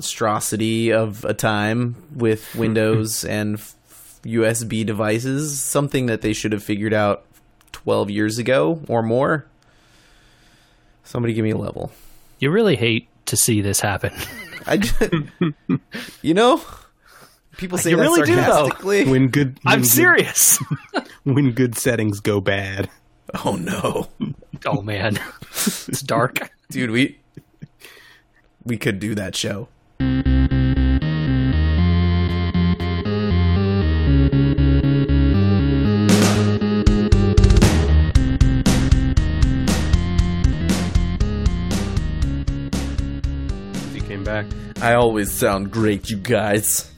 monstrosity of a time with hmm. Windows and f- USB devices, something that they should have figured out 12 years ago or more. Somebody give me a level. You really hate to see this happen. I just, you know, people say You that really do, though. sarcastically. When good, when I'm good- serious. When good settings go bad. Oh no, oh man, it's dark. dude, we we could do that show. He came back. I always sound great, you guys.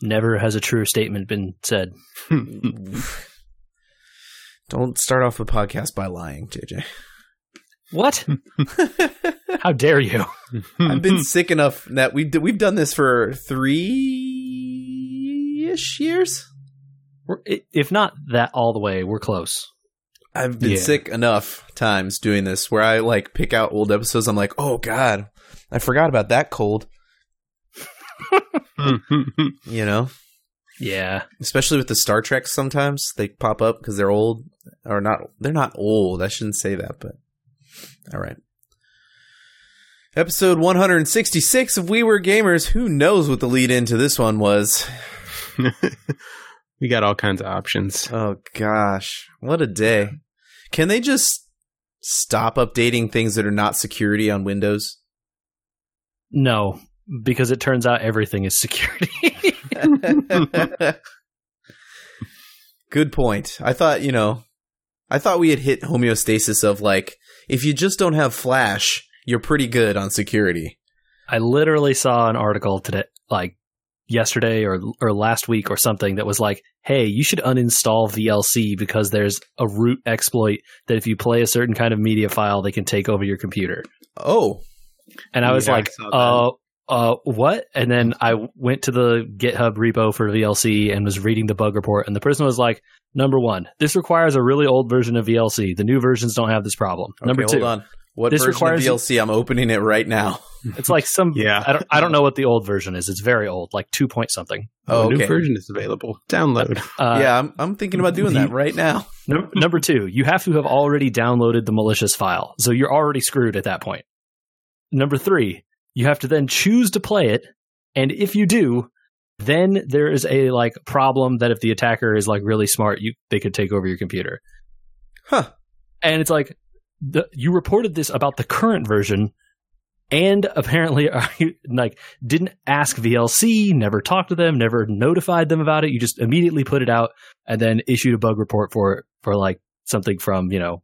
Never has a true statement been said. Don't start off a podcast by lying, JJ. What? How dare you? I've been sick enough that we d- we've done this for three ish years. We're, if not that all the way, we're close. I've been Yeah. sick enough times doing this where I like pick out old episodes. I'm like, oh god, I forgot about that cold. You know, Yeah. especially with the Star Trek. Sometimes they pop up because they're old or not. They're not old. I shouldn't say that, but all right. Episode 166 of We Were Gamers. Who knows what the lead into this one was? we got all kinds of options. Oh gosh, what a day! Can they just stop updating things that are not security on Windows? No, because it turns out everything is security. Good point. I thought, you know, I thought we had hit homeostasis of like, if you just don't have Flash, you're pretty good on security. I literally saw an article today, like yesterday or or last week or something, that was like, "Hey, you should uninstall VLC because there's a root exploit that if you play a certain kind of media file, they can take over your computer." Oh, And I was Yeah, like, saw that. "Uh, uh, what?" And then I went to the GitHub repo for VLC and was reading the bug report, and the person was like, "Number one, this requires a really old version of VLC. The new versions don't have this problem. okay, Number two, hold on. What This version requires- of VLC? I'm opening it right now. it's like some Yeah. I don't I don't know what the old version is. It's very old, like two point something." Oh, a new version is available. Download. Uh, yeah, I'm, I'm thinking about doing that right now. Num- number two, you have to have already downloaded the malicious file. So you're already screwed at that point. Number three, you have to then choose to play it. And if you do, then there is a like problem that if the attacker is like really smart, you they could take over your computer. Huh. And it's like the, you reported this about the current version and apparently like didn't ask VLC, never talked to them, never notified them about it. You just immediately put it out and then issued a bug report for it for like something from, you know,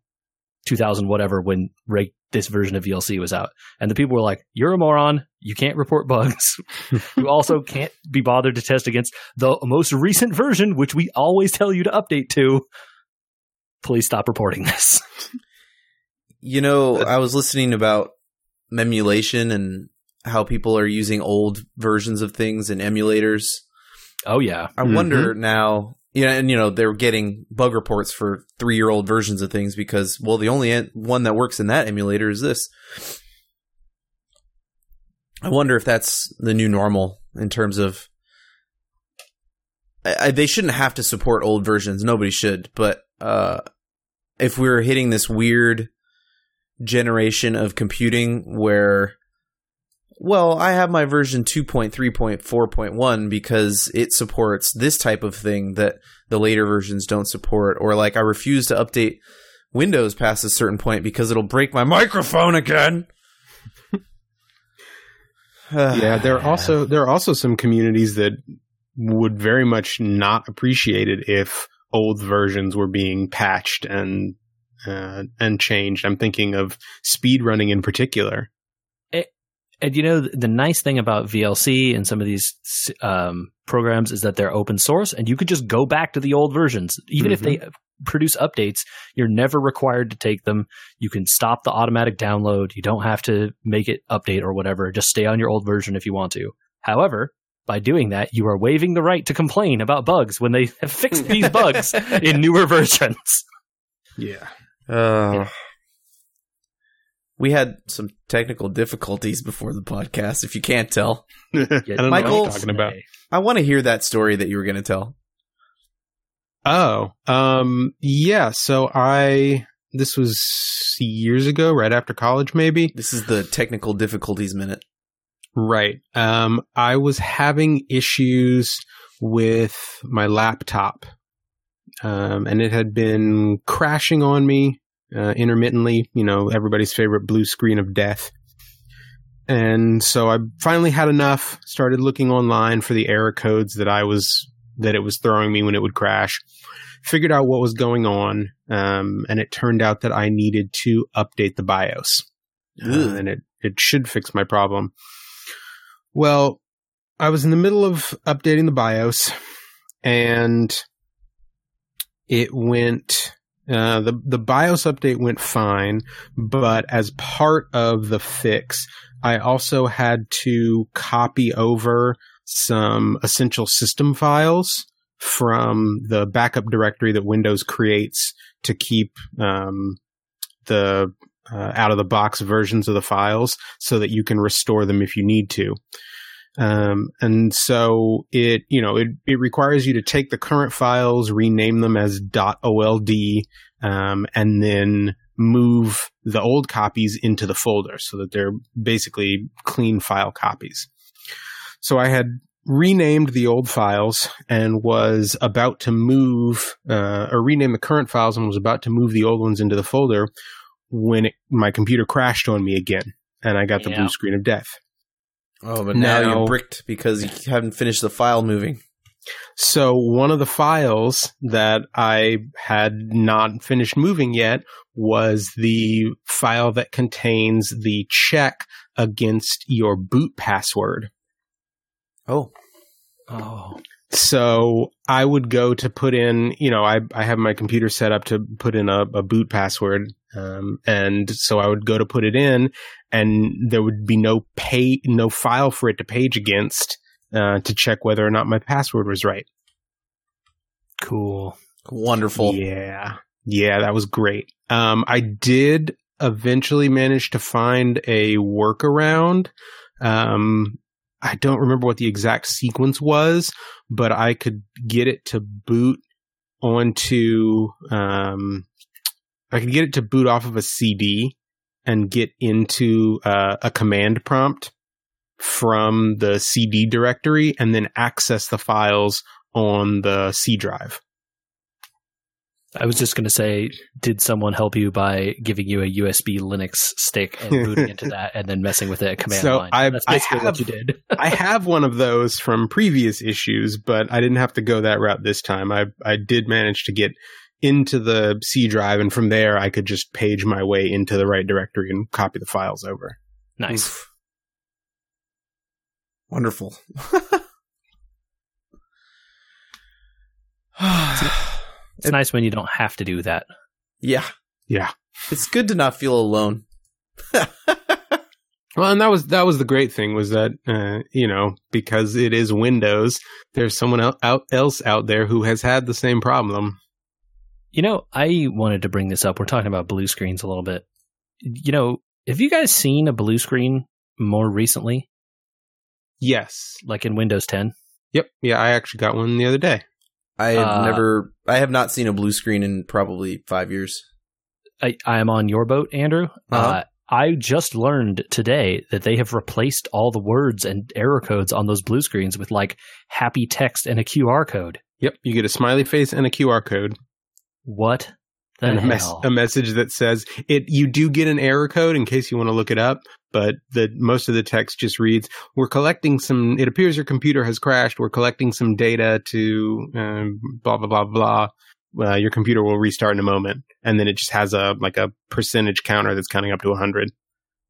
2000 whatever when reg- this version of VLC was out. And the people were like, "You're a moron. You can't report bugs. you also can't be bothered to test against the most recent version which we always tell you to update to. Please stop reporting this." You know, I was listening about memulation and how people are using old versions of things in emulators. Oh yeah. I wonder now, you know, and you know, they're getting bug reports for three year old versions of things because, well, the only en- one that works in that emulator is this. I wonder if that's the new normal in terms of. I, I, they shouldn't have to support old versions. Nobody should. But uh, if we're hitting this weird generation of computing where well, I have my version 2.3.4.1 because it supports this type of thing that the later versions don't support. Or like I refuse to update Windows past a certain point because it'll break my microphone again. yeah, there are also there are also some communities that would very much not appreciate it if old versions were being patched and uh, and changed. I'm thinking of speedrunning in particular. And you know, the nice thing about VLC and some of these um, programs is that they're open source, and you could just go back to the old versions. Even if they produce updates, you're never required to take them. You can stop the automatic download. You don't have to make it update or whatever. Just stay on your old version if you want to. However, by doing that, you are waiving the right to complain about bugs when they have fixed these bugs in newer versions. Yeah. Uh, We had some technical difficulties before the podcast, if you can't tell. I don't know Michael- what you're talking about. I want to hear that story that you were going to tell. Oh, um, yeah. So I this was years ago, right after college, maybe. This is the technical difficulties minute. Right. Um, I was having issues with my laptop, um, and it had been crashing on me uh, intermittently. You know, everybody's favorite blue screen of death. And so I finally had enough. Started looking online for the error codes that I was that it was throwing me when it would crash. Figured out what was going on, um, and it turned out that I needed to update the BIOS, uh, and it it should fix my problem. Well, I was in the middle of updating the BIOS, and it went. Uh, the the BIOS update went fine, but as part of the fix, I also had to copy over some essential system files from the backup directory that Windows creates to keep um, the uh, out of the box versions of the files so that you can restore them if you need to. Um, and so it, you know, it, it requires you to take the current files, rename them as .old, um, and then move the old copies into the folder so that they're basically clean file copies. So I had renamed the old files and was about to move, uh, or rename the current files and was about to move the old ones into the folder when it, my computer crashed on me again and I got the Yeah. blue screen of death. Oh, but now, Now- you're bricked because you haven't finished the file moving. So one of the files that I had not finished moving yet was the file that contains the check against your boot password. Oh, Oh, So I would go to put in, you know, I, I have my computer set up to put in a, a boot password. Um, and so I would go to put it in and there would be no pay, no file for it to page against, uh, to check whether or not my password was right. cool. wonderful. Yeah. Yeah, that was great. Um, I did eventually manage to find a workaround. Um, I don't remember what the exact sequence was, but I could get it to boot onto, um, I could get it to boot off of a CD and get into uh, a command prompt from the CD directory and then access the files on the C drive. I was just going to say, did someone help you by giving you a USB Linux stick and booting into that and then messing with it at command So line? I- That's I have- what you did. I have one of those from previous issues, but I didn't have to go that route this time. I I did manage to get into the C drive, and from there I could just page my way into the right directory and copy the files over. nice. Oof. Wonderful. It's nice when you don't have to do that. yeah. Yeah. It's good to not feel alone. Well, and that was that was the great thing was that uh, you know because it is Windows, there's someone el- out, else out there who has had the same problem. You know, I wanted to bring this up. We're talking about blue screens a little bit. You know, have you guys seen a blue screen more recently, Yes. like in Windows 10? Yep. Yeah, I actually got one the other day. I have Uh, never, I have not seen a blue screen in probably five years. I, I am on your boat, Andrew. Uh-huh. Uh, I just learned today that they have replaced all the words and error codes on those blue screens with like happy text and a QR code. Yep. You get a smiley face and a QR code. What the and a, hell? mes- a message that says it you do get an error code in case you want to look it up but the most of the text just reads we're collecting some it appears your computer has crashed we're collecting some data to um, blah blah blah blah uh, your computer will restart in a moment and then it just has a like a percentage counter that's counting up to 100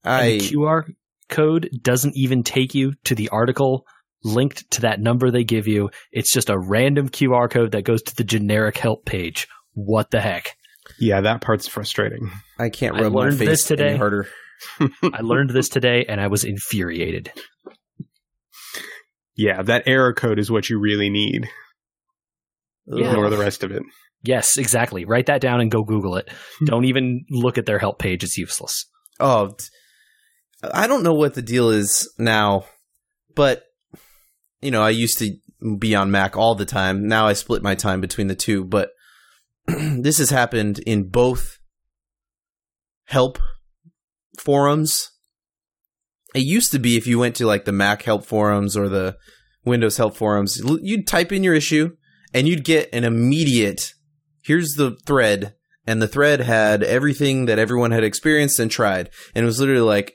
And the QR code doesn't even take you to the article linked to that number they give you. It's just a random QR code that goes to the generic help page. What the heck? yeah that part's frustrating I can't I rub my learned face this today. any harder. I learned this today and I was infuriated. yeah that error code is what you really need Yeah. ignore the rest of it Yes, exactly. Write that down and go Google it. Hmm. Don't even look at their help page. It's useless. oh, I don't know what the deal is now, but you know, I used to be on Mac all the time. Now I split my time between the two, but this has happened in both help forums. It used to be if you went to like the Mac help forums or the Windows help forums, you'd type in your issue and you'd get an immediate here's the thread and the thread had everything that everyone had experienced and tried. And it was literally like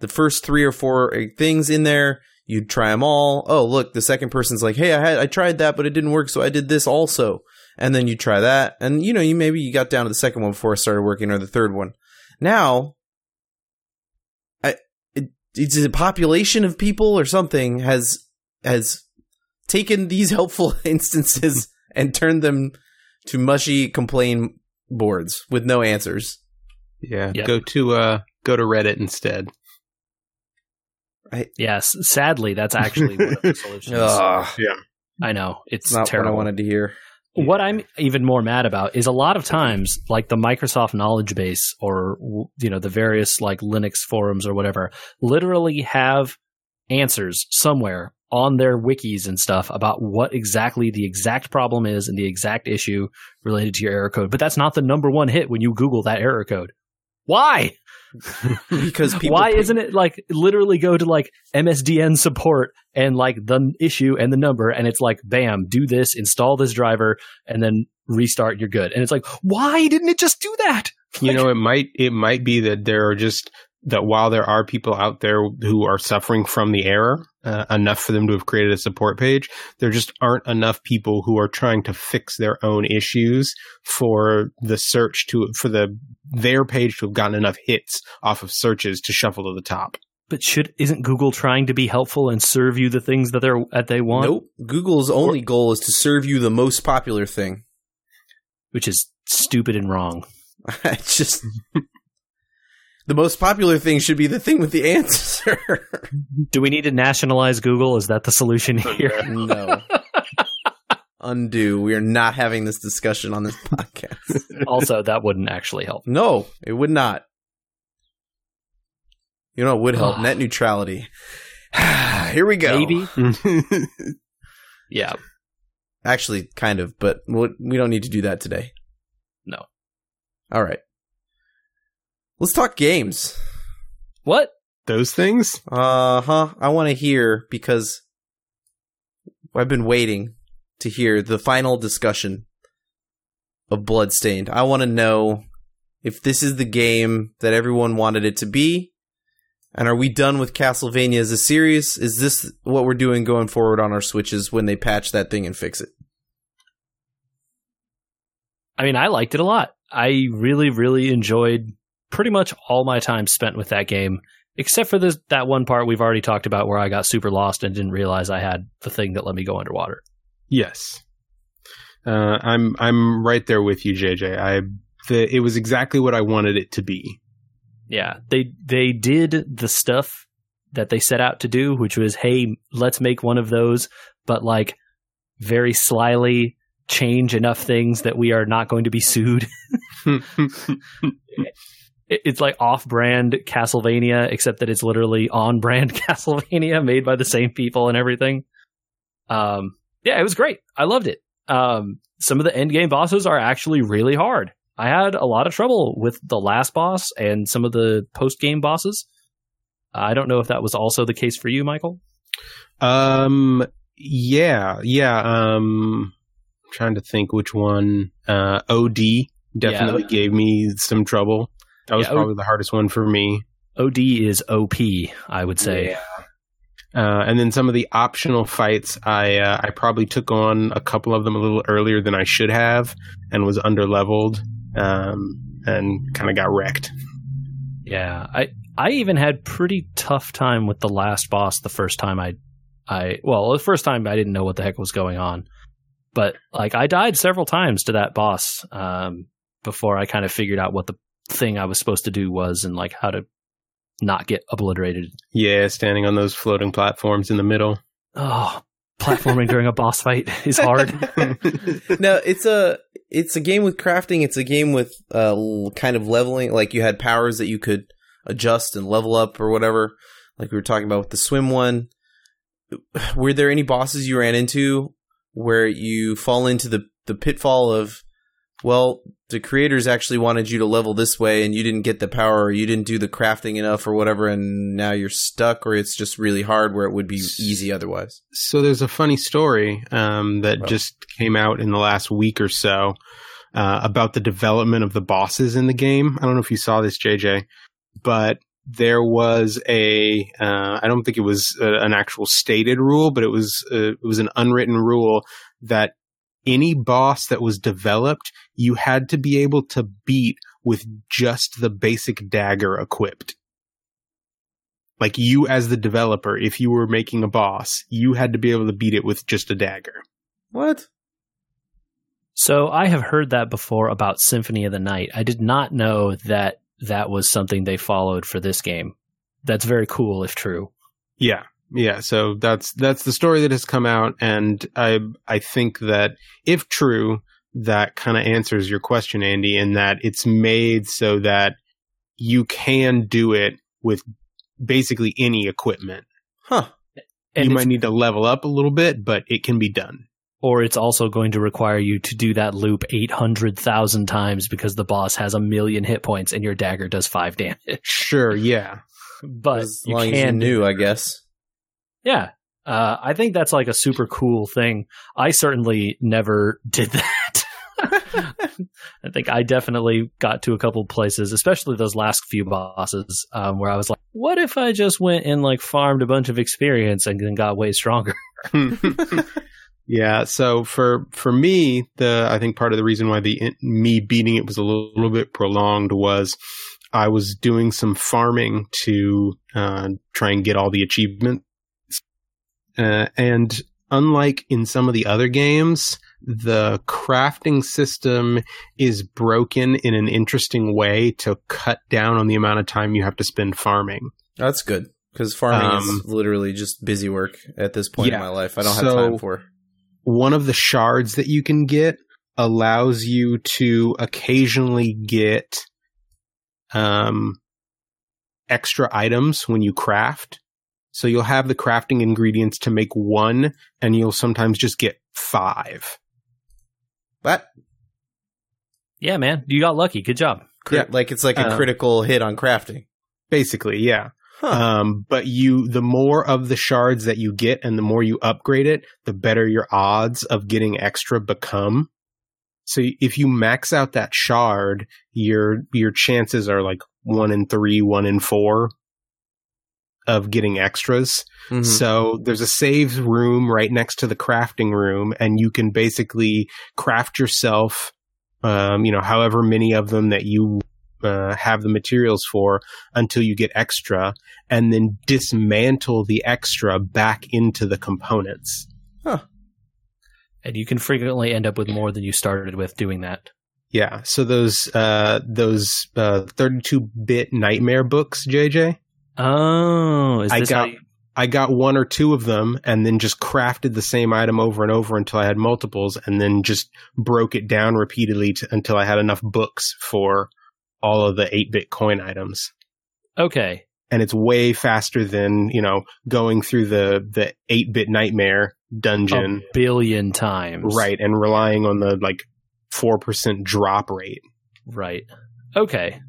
the first three or four uh, things in there you'd try them all. Oh look the second person's like hey i had i tried that but it didn't work so i did this also and then you try that and you know you maybe you got down to the second one before it started working or the third one now I, it, it's a population of people or something has has taken these helpful instances and turned them to mushy complain boards with no answers. Yeah, Yep. go to uh go to Reddit instead. Right. Yes, sadly, that's actually one of the solutions. Ugh, I know it's it's not terrible. what I wanted to hear. Hmm. What I'm even more mad about is a lot of times, like the Microsoft knowledge base or you know the various like Linux forums or whatever, literally have answers somewhere on their wikis and stuff about what exactly the exact problem is and the exact issue related to your error code. But that's not the number one hit when you Google that error code. Why? Because people Why put- isn't it like literally go to like MSDN support and like the issue and the number and it's like bam, do this, install this driver, and then restart. You're good. And it's like, why didn't it just do that? You know, it might it might be that there are just that while there are people out there who are suffering from the error uh, enough for them to have created a support page, there just aren't enough people who are trying to fix their own issues for the search to for the their page to have gotten enough hits off of searches to shuffle to the top. But should isn't Google trying to be helpful and serve you the things that they're that they want? Nope. Google's only goal is to serve you the most popular thing. Which is stupid and wrong. it's just the most popular thing should be the thing with the answer. Do we need to nationalize Google? Is that the solution oh, here? no. Undo. We are not having this discussion on this podcast. also, that wouldn't actually help. No, it would not. You know, it would help net neutrality. Here we go. Maybe. Yeah. Actually, kind of, but we we don't need to do that today. No. All right. Let's talk games. What? Those things? Uh huh. I want to hear because I've been waiting to hear the final discussion of Bloodstained. I want to know if this is the game that everyone wanted it to be. And are we done with Castlevania as a series? Is this what we're doing going forward on our Switches when they patch that thing and fix it? I mean, I liked it a lot. I really, really enjoyed pretty much all my time spent with that game, except for this that one part we've already talked about where I got super lost and didn't realize I had the thing that let me go underwater. Yes. Uh, I'm I'm right there with you, JJ. I the, it was exactly what I wanted it to be. Yeah, they they did the stuff that they set out to do, which was, hey, let's make one of those, but like very slyly change enough things that we are not going to be sued. It- It's like off-brand Castlevania, except that it's literally on-brand Castlevania, made by the same people and everything. Um, yeah, it was great. I loved it. Um, some of the end game bosses are actually really hard. I had a lot of trouble with the last boss and some of the post game bosses. I don't know if that was also the case for you, Michael. um, yeah, yeah. Um, I'm trying to think which one. Uh, OD definitely Yeah. gave me some trouble. That was Yeah, O- probably the hardest one for me. OD is OP, I would say. Uh, and then some of the optional fights, I uh, I probably took on a couple of them a little earlier than I should have, and was underleveled, um, and kind of got wrecked. Yeah, I I even had pretty tough time with the last boss the first time I I well the first time I didn't know what the heck was going on, but like I died several times to that boss um, before I kind of figured out what the thing I was supposed to do was and like how to not get obliterated. Yeah, standing on those floating platforms in the middle. Oh, platforming during a boss fight is hard. no, it's a it's a game with crafting. It's a game with uh, kind of leveling. Like you had powers that you could adjust and level up or whatever. Like we were talking about with the swim one. Were there any bosses you ran into where you fall into the the pitfall of, well, the creators actually wanted you to level this way and you didn't get the power or you didn't do the crafting enough or whatever and now you're stuck or it's just really hard where it would be easy otherwise. So there's a funny story um, that Well. just came out in the last week or so uh, about the development of the bosses in the game. I don't know if you saw this, JJ, but there was a uh, I don't think it was uh, an actual stated rule, but it was uh, it was an unwritten rule that any boss that was developed, you had to be able to beat with just the basic dagger equipped. Like you as the developer, if you were making a boss, you had to be able to beat it with just a dagger. What? So I have heard that before about Symphony of the Night. I did not know that that was something they followed for this game. That's very cool if true. Yeah. Yeah, so that's that's the story that has come out and I I think that if true, that kind of answers your question Andy in that it's made so that you can do it with basically any equipment. Huh. And you might need to level up a little bit, but it can be done. or it's also going to require you to do that loop 800,000 times because the boss has a million hit points and your dagger does 5 damage. Sure, yeah. But as you long as you can do knew, I guess. Yeah. Uh, I think that's like a super cool thing. I certainly never did that. I think I definitely got to a couple places, especially those last few bosses, um, where I was like, what if I just went and like farmed a bunch of experience and then got way stronger? yeah, so for for me, the I think part of the reason why the me beating it was a little, little bit prolonged was I was doing some farming to uh, try and get all the achievements, uh, and unlike in some of the other games, the crafting system is broken in an interesting way to cut down on the amount of time you have to spend farming. That's good because farming Um, is literally just busy work at this point yeah. in my life. I don't So- have time for. one of the shards that you can get allows you to occasionally get um extra items when you craft. So you'll have the crafting ingredients to make one and you'll sometimes just get five. But Yeah, man. You got lucky. Good job. crit, like it's like a Uh, critical hit on crafting. Basically, yeah. Huh. Um, but you, the more of the shards that you get and the more you upgrade it, the better your odds of getting extra become. So if you max out that shard, your, your chances are like one in three, one in four of getting extras. Mhm. So there's a save room right next to the crafting room, and you can basically craft yourself, um, you know, however many of them that you uh, have the materials for until you get extra, and then dismantle the extra back into the components. And you can frequently end up with more than you started with doing that. Yeah. So those uh, those uh, 32-bit nightmare books, JJ. Oh, is I this got- you- I got one or two of them and then just crafted the same item over and over until I had multiples and then just broke it down repeatedly to, until I had enough books for all of the 8-bit coin items. okay. And it's way faster than, you know, going through the, the 8-bit nightmare dungeon. A billion times. Right. And relying on the like 4% drop rate. Right. Okay.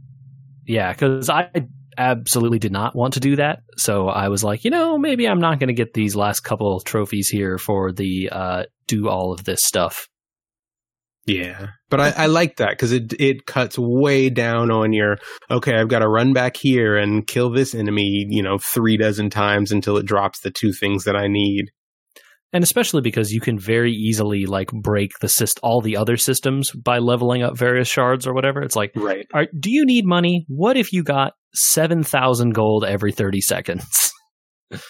Yeah, because I absolutely did not want to do that. So I was like, you know, maybe I'm not going to get these last couple trophies here for the uh, do all of this stuff. Yeah, but I, I like that because it it cuts way down on your okay. I've got to run back here and kill this enemy, you know, three dozen times until it drops the two things that I need. And especially because you can very easily like break the syst- all the other systems by leveling up various shards or whatever. It's like, Right. right, do you need money? What if you got 7,000 gold every 30 seconds?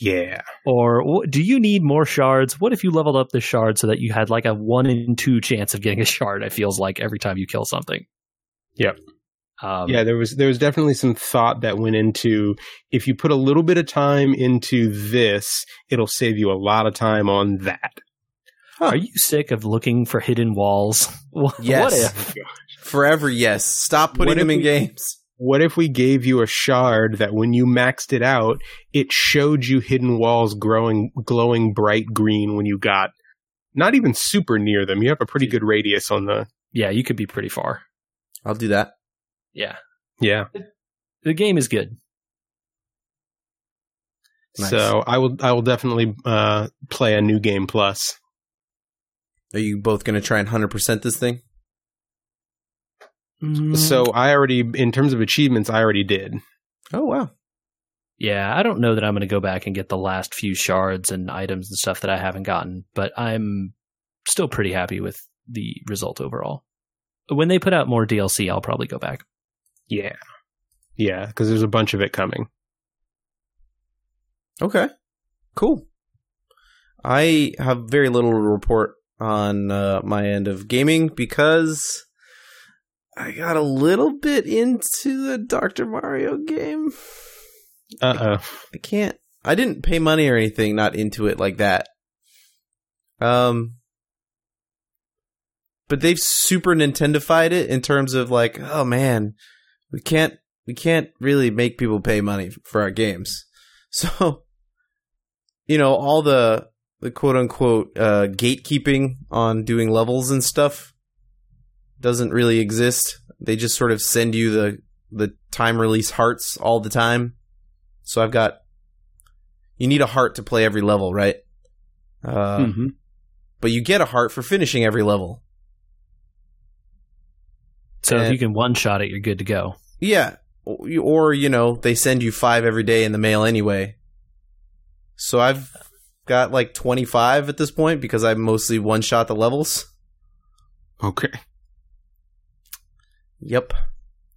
Yeah. Or do you need more shards? What if you leveled up the shard so that you had like a one in two chance of getting a shard? It feels like every time you kill something. Yep. Um, yeah, there was there was definitely some thought that went into if you put a little bit of time into this, it'll save you a lot of time on that. Are you sick of looking for hidden walls? What Yes. if? Forever, yes. Stop putting What them in we- games. what if we gave you a shard that when you maxed it out, it showed you hidden walls growing glowing bright green when you got not even super near them. You have a pretty good radius on the Yeah, you could be pretty far. I'll do that. Yeah. yeah. The game is good. Nice. So I will I will definitely uh, play a new game plus. Are you both going to try and 100% this thing? Mm, So I already in terms of achievements I already did. Oh, wow. yeah, I don't know that I'm going to go back and get the last few shards and items and stuff that I haven't gotten, but I'm still pretty happy with the result overall. When they put out more DLC, I'll probably go back. Yeah. Yeah, because there's a bunch of it coming. Okay. Cool. I have very little to report on uh, my end of gaming because I got a little bit into the Dr. Mario game. Uh oh. I can't. I didn't pay money or anything, not into it like that. Um, but they've super Nintendofied it in terms of like, oh man, we can't we can't really make people pay money for our games. So, you know, all the the quote unquote uh, gatekeeping on doing levels and stuff doesn't really exist. They just sort of send you the the time release hearts all the time. So I've got you need a heart to play every level, right? Uh, Mhm. But you get a heart for finishing every level. So if you can one shot it, you're good to go. Yeah, or, or you know they send you five every day in the mail anyway. So I've got like twenty five at this point because I mostly one shot the levels. Okay. Yep.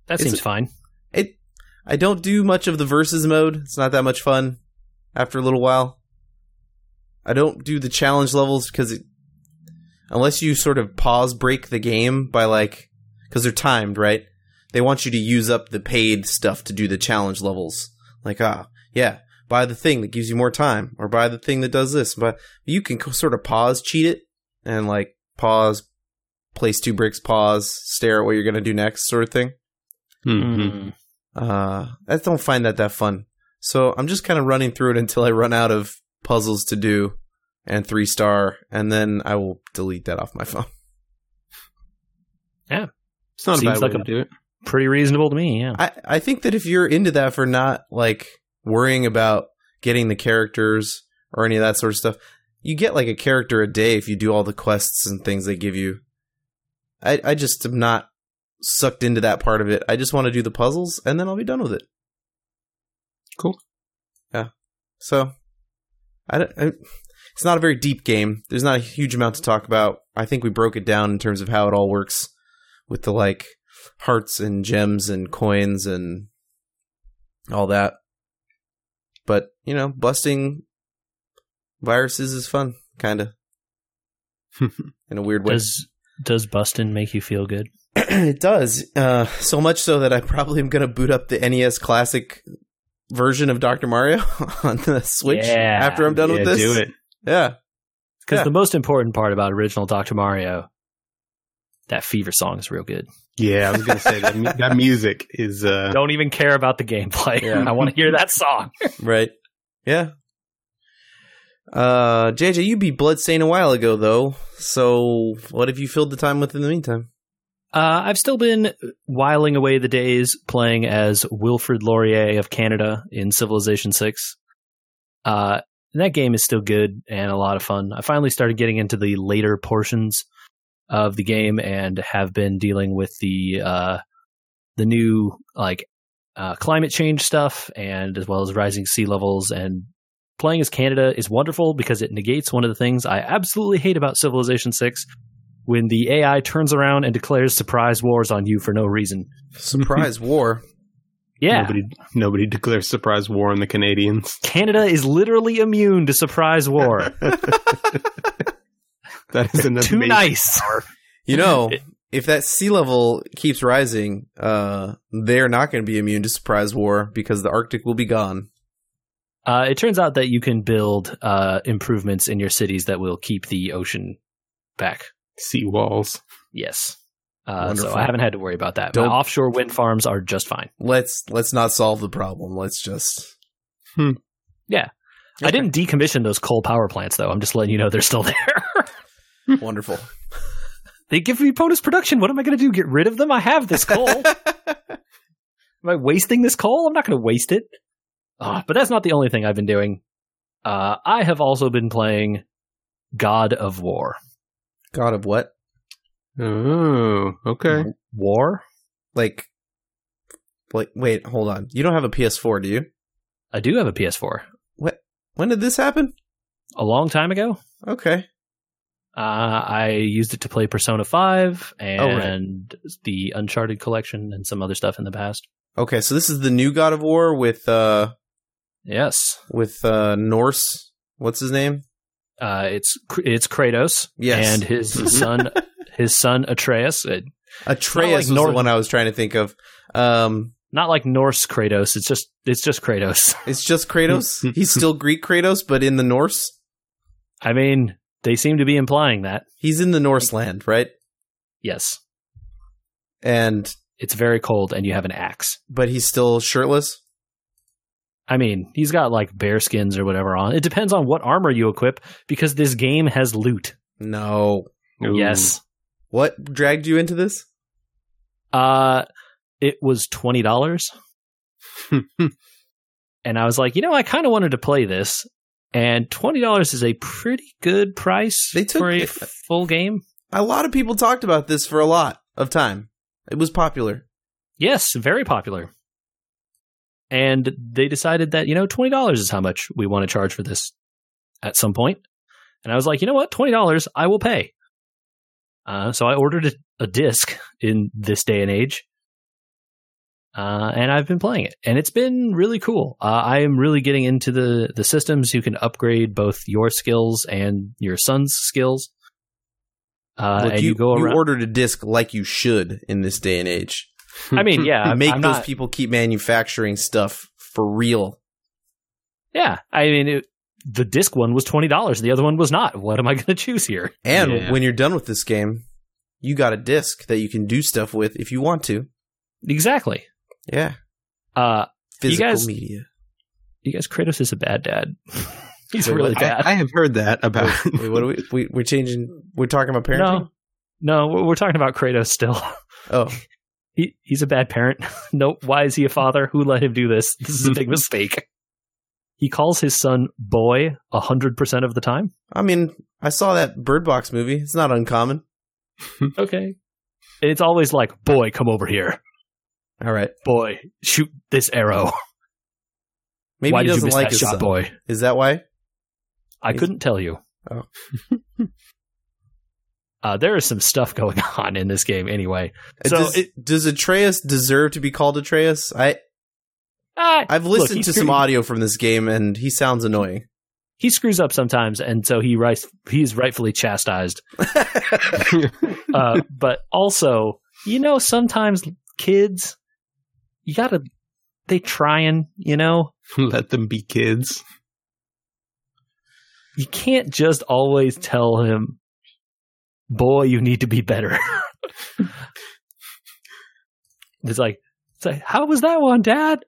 That It's- seems fine. It. I don't do much of the versus mode. It's not that much fun. After a little while, I don't do the challenge levels because it, unless you sort of pause break the game by like because they're timed, right? They want you to use up the paid stuff to do the challenge levels. Like, ah, yeah, buy the thing that gives you more time, or buy the thing that does this. But you can co- sort of pause cheat it and like pause, place two bricks, pause, stare at what you're gonna do next, sort of thing. Mhm. Mm. Uh, I don't find that that fun. So I'm just kind of running through it until I run out of puzzles to do and three star, and then I will delete that off my phone. Yeah, it's not Seems a bad like way a- to do it. Pretty reasonable to me, yeah. I, I think that if you're into that for not like worrying about getting the characters or any of that sort of stuff, you get like a character a day if you do all the quests and things they give you. I, I just am not sucked into that part of it. I just want to do the puzzles and then I'll be done with it. Cool. Yeah. So, I, don't- I it's not a very deep game. There's not a huge amount to talk about. I think we broke it down in terms of how it all works with the like hearts and gems and coins and all that. But, you know, busting viruses is fun, kind of, in a weird way. Does does Bustin make you feel good? it does. Uh, so much so that I probably am going to boot up the NES Classic version of Dr. Mario on the Switch Yeah. after I'm done yeah, with this. do it. Yeah. Because Yeah. the most important part about original Dr. Mario, that Fever song is real good. Yeah, I was gonna say that mu- that music is uh Don't even care about the gameplay. Yeah. I want to hear that song. Right. Yeah. Uh, JJ, you beat Bloodstain a while ago, though. So, what have you filled the time with in the meantime? Uh, I've still been whiling away the days playing as Wilfrid Laurier of Canada in Civilization 6. Uh, that game is still good and a lot of fun. I finally started getting into the later portions of the game and have been dealing with the uh, the new like uh, climate change stuff and as well as rising sea levels and playing as Canada is wonderful because it negates one of the things I absolutely hate about Civilization 6 when the AI turns around and declares surprise wars on you for no reason. Surprise war. Yeah. nobody nobody declares surprise war on the Canadians. Canada is literally immune to surprise war. That is an Too amazing nice. You know, if that sea level keeps rising, uh, they're not going to be immune to surprise war because the Arctic will be gone. Uh, it turns out that you can build uh, improvements in your cities that will keep the ocean back. sea walls. Yes. Uh, so I haven't had to worry about that. Don't- My offshore wind farms are just fine. Let's let's not solve the problem. Let's just. Yeah. I didn't decommission those coal power plants, though. I'm just letting you know they're still there. Wonderful. they give me bonus production. What am I going to do? Get rid of them? I have this coal. am I wasting this coal? I'm not going to waste it. Ah, but that's not the only thing I've been doing. Uh, I have also been playing God of War. God of what? Oh, okay. War? Like, like, wait, hold on. You don't have a PS4, do you? I do have a PS4. What? When did this happen? A long time ago. Okay. Uh, I used it to play Persona 5 and Oh, right. the Uncharted collection and some other stuff in the past. Okay, so this is the new God of War with uh Yes. with uh Norse. What's his name? Uh, it's it's Kratos Yes. and his son his son Atreus. Uh, Atreus like Nor- the one I was trying to think of. Um not like Norse Kratos. It's just it's just Kratos. it's just Kratos. He's still Greek Kratos, but in the Norse. I mean, they seem to be implying that. He's in the Norse land, right? Yes, And it's very cold, and you have an axe. but he's still shirtless. I mean, he's got like bear skins or whatever on. It depends on what armor you equip because this game has loot. No. Ooh. Yes. What dragged you into this? Uh, it was twenty dollars, and I was like, you know, I kind of wanted to play this, and twenty dollars is a pretty good price They took- for a full game. A lot of people talked about this for a lot of time. It was popular. Yes, very popular. And they decided that, you know, $20 is how much we want to charge for this at some point. And I was like, you know what? $20, I will pay. Uh, so I ordered a, a disc in this day and age. Uh, and I've been playing it, and it's been really cool. Uh, I am really getting into the the systems. You can upgrade both your skills and your son's skills. Uh, Look, and you, you, go you ordered a disc like you should in this day and age. I mean, yeah, Make I'm those not- people keep manufacturing stuff for real. Yeah, I mean, it, the disc one was twenty dollars. The other one was not. What am I going to choose here? And Yeah. when you're done with this game, you got a disc that you can do stuff with if you want to. Exactly. Yeah. Uh, Physical guys- media. you guys, Kratos is a bad dad. He's Wait, really what? bad. I, I have heard that about. Wait, what are we, we we're changing we're talking about parenting? no, no, we're we're talking about Kratos still. Oh. He he's a bad parent. no, why is he a father? Who let him do this? This is a big mistake. He calls his son boy a hundred percent of the time. I mean, I saw that Bird Box movie. It's not uncommon. Okay. And it's always like, boy, come over here. All right. Boy, shoot this arrow. Maybe why he did you doesn't miss like that his shot, son. boy? Is that why? I couldn't tell you. Oh. uh, there is some stuff going on in this game anyway. So does, it- does Atreus deserve to be called Atreus? I Uh, I've listened he to screw- some audio from this game and he sounds annoying. He screws up sometimes, and so he writes, he's rightfully chastised. Uh, but also, you know, sometimes kids, you gotta, they trying, you know? Let them be kids. You can't just always tell him, boy, you need to be better. it's like, it's like, how was that one, Dad?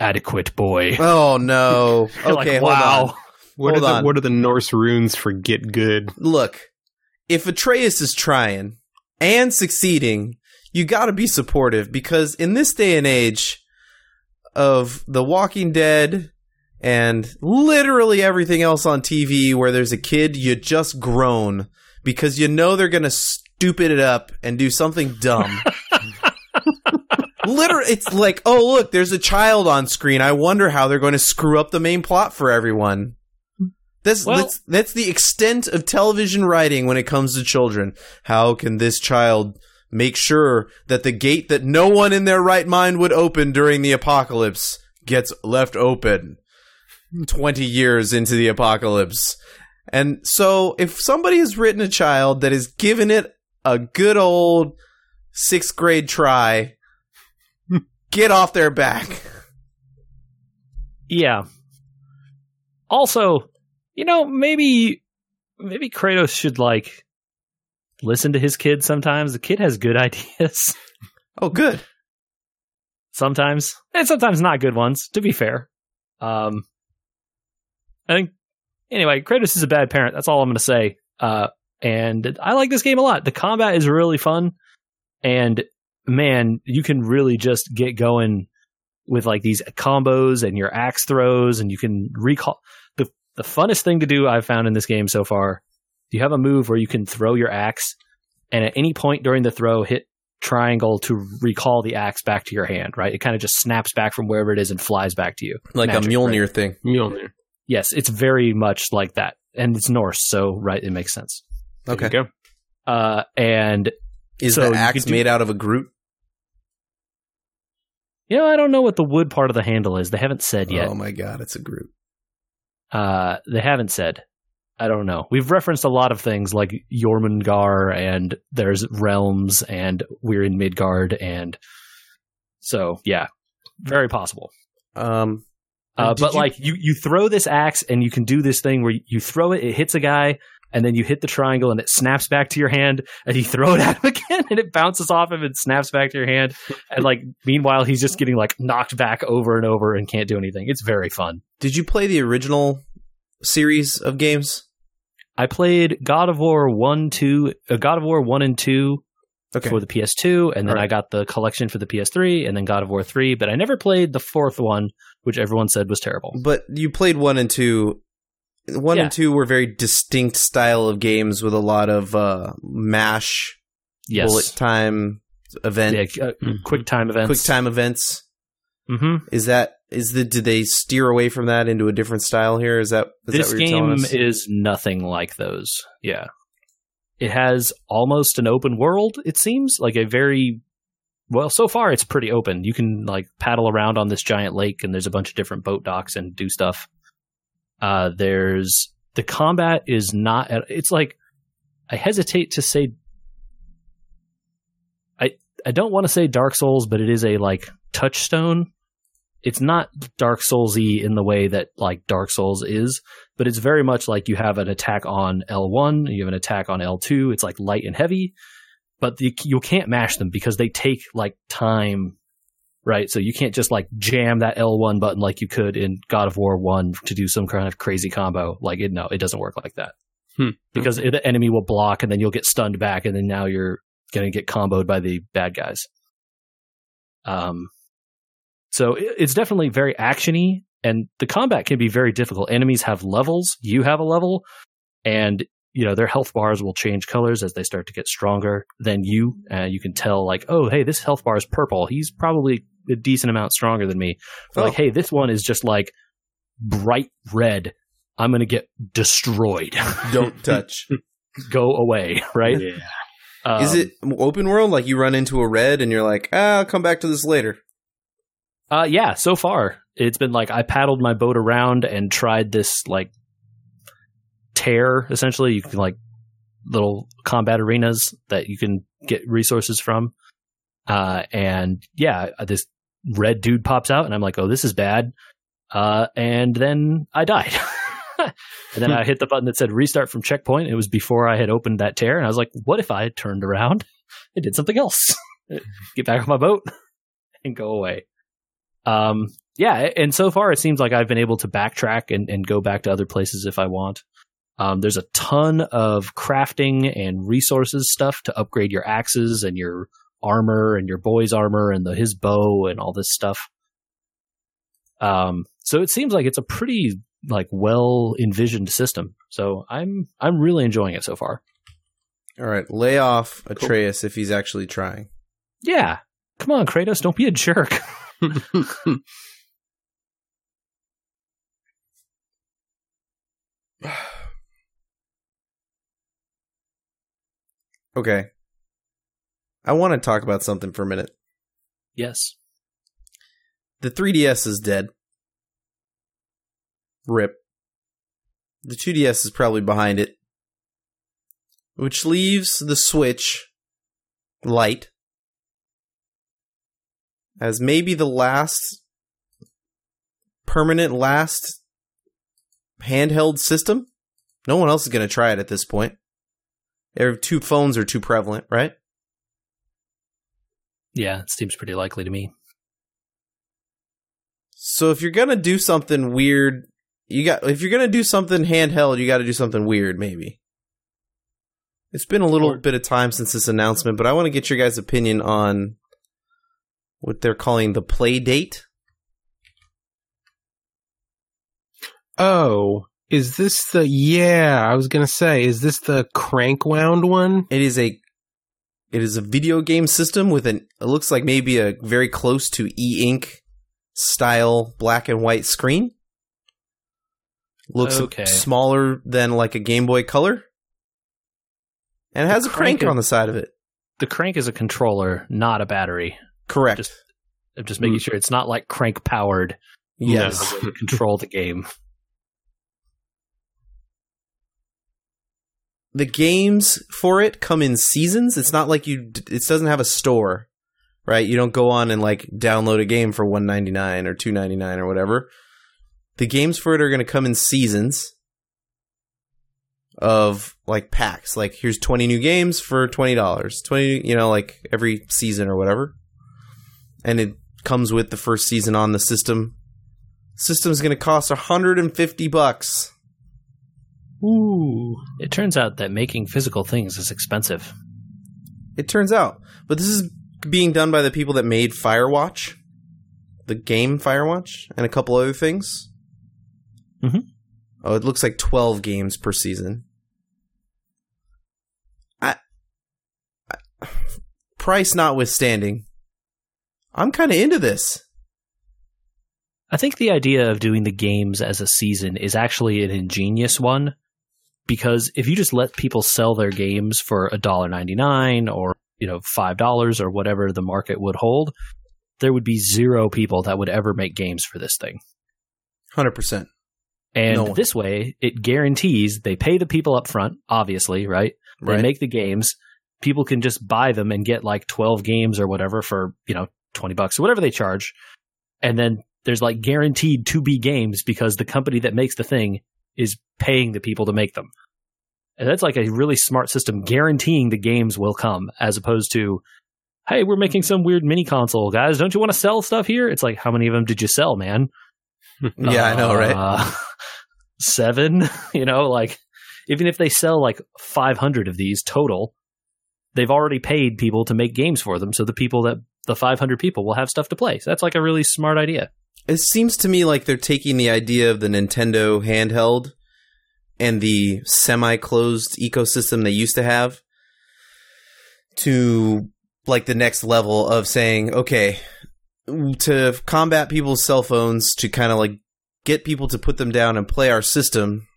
Adequate boy. oh no. You're like, Okay, hold wow. on. What Hold are the on. What are the Norse runes for get good? Look, if Atreus is trying and succeeding, you got to be supportive because in this day and age of The Walking Dead and literally everything else on TV where there's a kid, you just groan because you know they're going to stupid it up and do something dumb. Literally, it's like, oh, look, there's a child on screen. I wonder how they're going to screw up the main plot for everyone. That's, Well- that's that's the extent of television writing when it comes to children. How can this child make sure that the gate that no one in their right mind would open during the apocalypse gets left open 20 years into the apocalypse? And so if somebody has written a child that has given it a good old 6th grade try, get off their back. Yeah. Also, you know, maybe maybe Kratos should like listen to his kid sometimes. The kid has good ideas Oh, good. sometimes, and sometimes not good ones. To be fair, um, I think anyway, Kratos is a bad parent. That's all I'm going to say. Uh, and I like this game a lot. The combat is really fun, and man, you can really just get going with like these combos and your axe throws, and you can recall the the funnest thing to do I've found in this game so far. You have a move where you can throw your axe, and at any point during the throw, hit triangle to recall the axe back to your hand. Right? It kind of just snaps back from wherever it is and flies back to you. Like Magic, a Mjolnir thing. Mjolnir. Yes, it's very much like that, and it's Norse, so right, it makes sense. There Okay. you go. Uh, and Is So the axe do- made out of a Groot? you know, I don't know what the wood part of the handle is. They haven't said yet. Oh my god, it's a Groot. Uh, they haven't said. I don't know. We've referenced a lot of things like Jormungandr, and there's realms, and we're in Midgard, and so yeah, very possible. Um, Uh, but you- like you, you throw this axe, and you can do this thing where you throw it, it hits a guy, and then you hit the triangle, and it snaps back to your hand, and you throw it at him again, and it bounces off him and snaps back to your hand, and like meanwhile he's just getting like knocked back over and over and can't do anything. It's very fun. did you play the original series of games? I played God of War one, two, uh, God of War one and two Okay. for the PS2, and then Alright. I got the collection for the PS3, and then God of War three. But I never played the fourth one, which everyone said was terrible. But you played one and two. One Yeah. and two were very distinct style of games with a lot of uh, mash, Yes, bullet time event, yeah, uh, quick time events, quick time events. hmm Is that is the did they steer away from that into a different style here? Is that is This that what you're telling game is nothing like those. Yeah, it has almost an open world. It seems like a very well. So far, it's pretty open. You can like paddle around on this giant lake, and there's a bunch of different boat docks and do stuff. Uh, there's the combat is not. It's like I hesitate to say. I I don't want to say Dark Souls, but it is a like touchstone. It's not Dark Soulsy in the way that like Dark Souls is, but it's very much like you have an attack on L1, you have an attack on L2. It's like light and heavy, but the, you can't mash them because they take like time, right? So you can't just like jam that L1 button like you could in God of War 1 to do some kind of crazy combo. Like it, no, it doesn't work like that Hmm. because the enemy will block and then you'll get stunned back and then now you're going to get comboed by the bad guys. Um, so it's definitely very actiony, and the combat can be very difficult. Enemies have levels. You have a level, and you know their health bars will change colors as they start to get stronger than you. Uh, you can tell, like, oh, hey, this health bar is purple. He's probably a decent amount stronger than me. Or like, Oh. hey, this one is just like bright red. I'm going to get destroyed. Don't touch. Go away, right? Yeah. Um, is it open world? Like you run into a red and you're like, ah, I'll come back to this later. Uh, yeah, so far it's been like I paddled my boat around and tried this like tear. Essentially, you can like little combat arenas that you can get resources from. Uh, and yeah, this red dude pops out, and I'm like, oh, this is bad. Uh, and then I died. and then I hit the button that said restart from checkpoint. It was before I had opened that tear, and I was like, what if I had turned around and did something else? Get back on my boat and go away. Um, yeah, and so far it seems like I've been able to backtrack and, and go back to other places if I want. Um, there's a ton of crafting and resources stuff to upgrade your axes and your armor and your boy's armor and the his bow and all this stuff. Um, so it seems like it's a pretty like well envisioned system. So I'm I'm really enjoying it so far. All right, lay off Atreus if he's actually trying. Yeah, come on, Kratos, don't be a jerk. Okay. I want to talk about something for a minute. yes. The 3DS is dead. Rip. The 2DS is probably behind it. Which leaves the Switch Lite as maybe the last permanent last handheld system. No one else is going to try it at this point. Two phones are too prevalent, right? Yeah, it seems pretty likely to me. So if you're gonna do something weird, you got if you're gonna do something handheld, you got to do something weird, maybe. It's been a little bit of time since this announcement, but I want to get your guys' opinion on what they're calling the Playdate. Oh, is this the? Yeah, I was gonna say, is this the crank wound one? It is a it is a video game system with an it looks like maybe a very close to e-ink style black and white screen. Looks Okay. smaller than like a Game Boy Color. And it has a crank crank on the side of it. The crank is a controller, not a battery. Correct. Just- I'm just making Mm. sure it's not like crank powered yes. to control the game. the games for it come in seasons. It's not like you. It doesn't have a store, right? You don't go on and like download a game for one ninety nine or two ninety nine or whatever. The games for it are going to come in seasons of like packs. Like here's twenty new games for twenty dollars. Twenty, you know, like every season or whatever. And it comes with the first season on the system. System's going to cost hundred and fifty bucks. Ooh, It turns out that making physical things is expensive. It turns out. But this is being done by the people that made Firewatch, the game Firewatch, and a couple other things. Mhm. Oh, it looks like 12 games per season. I, I price notwithstanding, I'm kind of into this. I think the idea of doing the games as a season is actually an ingenious one because if you just let people sell their games for $1.99 or, you know, $5 or whatever the market would hold, there would be zero people that would ever make games for this thing. 100%. And No this way, it guarantees they pay the people up front, obviously, right? They Right. make the games. People can just buy them and get like 12 games or whatever for, you know, 20 bucks or whatever they charge. And then there's like guaranteed to be games because the company that makes the thing is paying the people to make them. And that's like a really smart system guaranteeing the games will come as opposed to, hey, we're making some weird mini console, guys. Don't you want to sell stuff here? It's like, how many of them did you sell, man? yeah, I know, right? Uh, seven, you know, like even if they sell like 500 of these total, they've already paid people to make games for them. So the people that the 500 people will have stuff to play. So that's like a really smart idea. It seems to me like they're taking the idea of the Nintendo handheld and the semi-closed ecosystem they used to have to like the next level of saying, okay, to combat people's cell phones, to kind of like get people to put them down and play our system,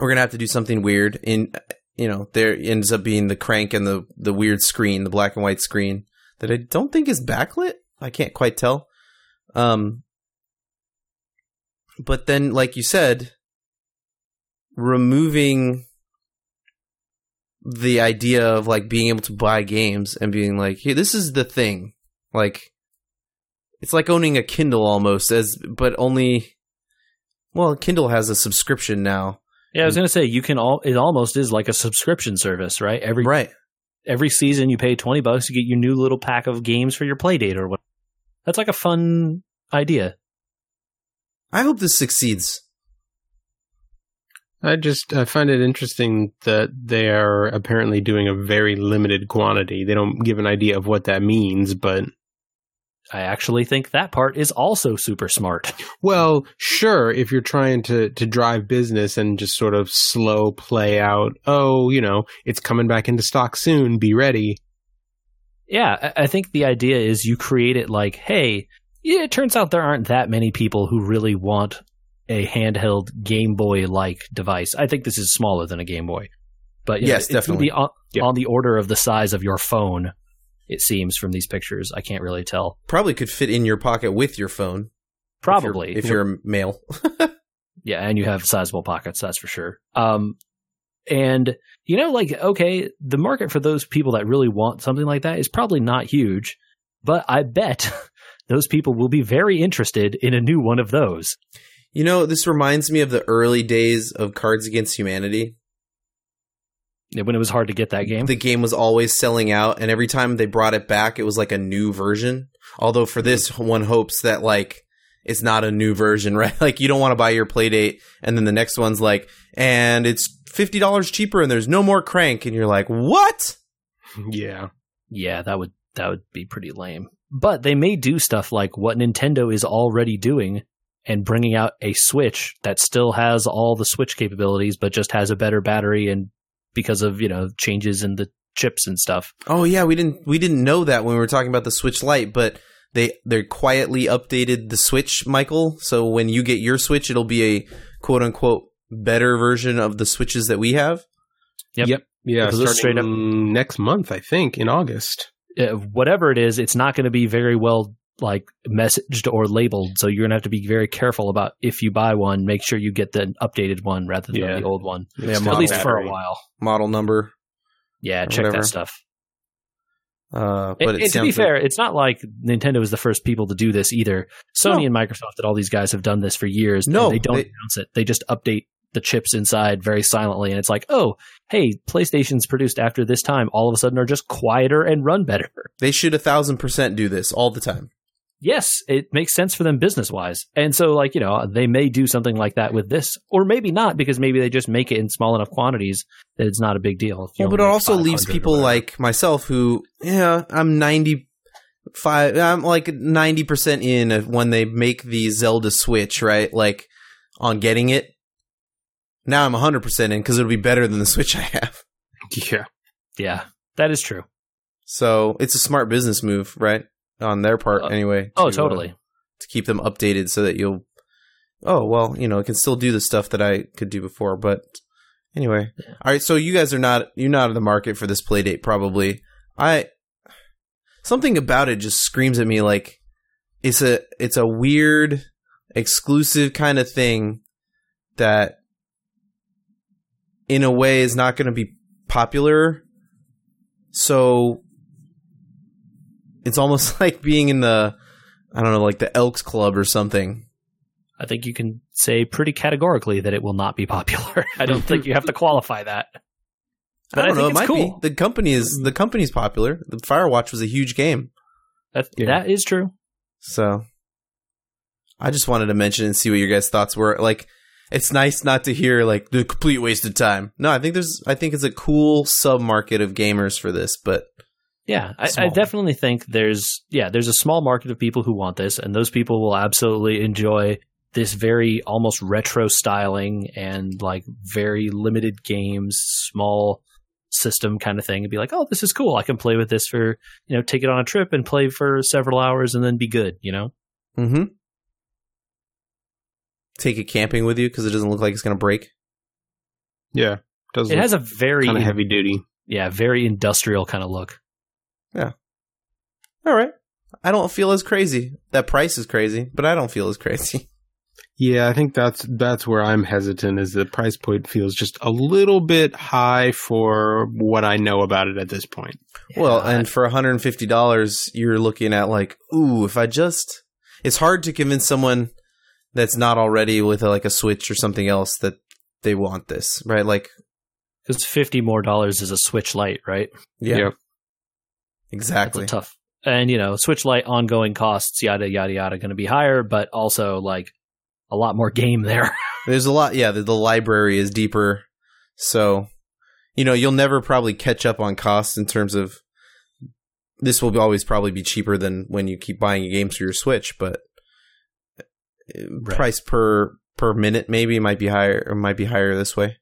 we're gonna have to do something weird. In you know, there ends up being the crank and the the weird screen, the black and white screen that I don't think is backlit. I can't quite tell. Um, but then, like you said, removing the idea of like being able to buy games and being like, hey, this is the thing. Like, it's like owning a Kindle almost, as but only. Well, Kindle has a subscription now, Yeah, I was going to say you can all it almost is like a subscription service, right? Every right? Every season you pay 20 bucks you get your new little pack of games for your Playdate or what. That's like a fun idea. I hope this succeeds. I just I find it interesting that they are apparently doing a very limited quantity. They don't give an idea of what that means, but I actually think that part is also super smart. well, sure, if you're trying to to drive business and just sort of slow play out, oh, you know, it's coming back into stock soon, be ready. Yeah, I think the idea is you create it like, hey, yeah, it turns out there aren't that many people who really want a handheld Game Boy like device. I think this is smaller than a Game Boy. But know, Yes, it's definitely. on, Yeah. on the order of the size of your phone, it seems from these pictures. I can't really tell. Probably could fit in your pocket with your phone. if you're- Probably. if you're, a male. Yeah, and you have sizable pockets, that's for sure. Um, and you know, like, okay, the market for those people that really want something like that is probably not huge, but I bet those people will be very interested in a new one of those. You know, this reminds me of the early days of Cards Against Humanity. Yeah, when it was hard to get that game. the game was always selling out, and every time they brought it back, it was like a new version. Although for this, one hopes that like it's not a new version, right? Like you don't want to buy your Playdate, and then the next one's like, and it's fifty dollars cheaper, and there's no more crank, and you're like, what? Yeah. Yeah, that would that would be pretty lame. But they may do stuff like what Nintendo is already doing and bringing out a Switch that still has all the Switch capabilities but just has a better battery and because of, you know, changes in the chips and stuff. Oh yeah, we didn't we didn't know that when we were talking about the Switch Lite, but they they quietly updated the Switch, Michael. So when you get your Switch, it'll be a quote unquote better version of the Switches that we have. Yep. Yep. Yeah. Because Starting straight up- next month, I think, in August. Uh, whatever it is, it's not going to be very well like messaged or labeled. So you're going to have to be very careful about if you buy one, make sure you get the updated one rather than Yeah. the old one. Yeah, At least for a while. Model number. Yeah, check whatever. that stuff. Uh, And, but it and to be like- fair, it's not like Nintendo was the first people to do this either. Sony No. and Microsoft and all these guys have done this for years. and No, they don't they- announce it. They just update the chips inside very silently, and it's like, oh, hey, PlayStation's produced after this time. All of a sudden, are just quieter and run better. they should a thousand percent do this all the time. Yes, it makes sense for them business wise, and so like you know they may do something like that with this, or maybe not because maybe they just make it in small enough quantities that it's not a big deal. Well, but it also leaves people like myself who, yeah, I'm 95, I'm like 90% in when they make the Zelda Switch, right? Like on getting it. Now I'm 100% in because it'll be better than the Switch I have. Yeah. yeah, that is true. So it's a smart business move, right? On their part, Uh, anyway. Oh, to, uh, totally. to keep them updated so that you'll, oh, well, you know, it can still do the stuff that I could do before. But anyway. Yeah. All right. So you guys are not, you're not in the market for this Playdate, probably. I, something about it just screams at me like it's a, it's a weird, exclusive kind of thing that in a way is not going to be popular. So it's almost like being in the I don't know, like the Elks Club or something. I think you can say pretty categorically that it will not be popular. I don't think you have to qualify that. But I don't I know. It might cool. be the company is the company's popular. The Firewatch was a huge game, That Yeah. that is true. so I just wanted to mention and see what your guys' thoughts were. Like, it's nice not to hear like the complete waste of time. No, I think there's I think it's a cool sub market of gamers for this, but Yeah, I, I definitely think there's yeah there's a small market of people who want this, and those people will absolutely enjoy this very almost retro styling and like very limited games, small system kind of thing, and be like, oh, this is cool. I can play with this for you know take it on a trip and play for several hours and then be good. You know, mm-hmm. Take it camping with you because it doesn't look like it's gonna break. Yeah. Does it has a very kind of heavy duty. yeah very industrial kind of look. All right. I don't feel as crazy. That price is crazy, but I don't feel as crazy. Yeah, I think that's that's where I'm hesitant. Is the price point feels just a little bit high for what I know about it at this point. Well, and for $150, you're looking at like, ooh, if I just it's hard to convince someone that's not already with a, like a Switch or something else that they want this, right? Like, because fifty more dollars is a Switch Lite, right? yeah. Yep. Exactly. That's a tough. And you know, Switch Lite ongoing costs, yada yada yada, going to be higher, but also like a lot more game there. There's a lot, yeah, the, the library is deeper. So, you know, you'll never probably catch up on costs in terms of this will always probably be cheaper than when you keep buying games for your Switch, but uh, Right. price per per minute maybe might be higher or might be higher this way.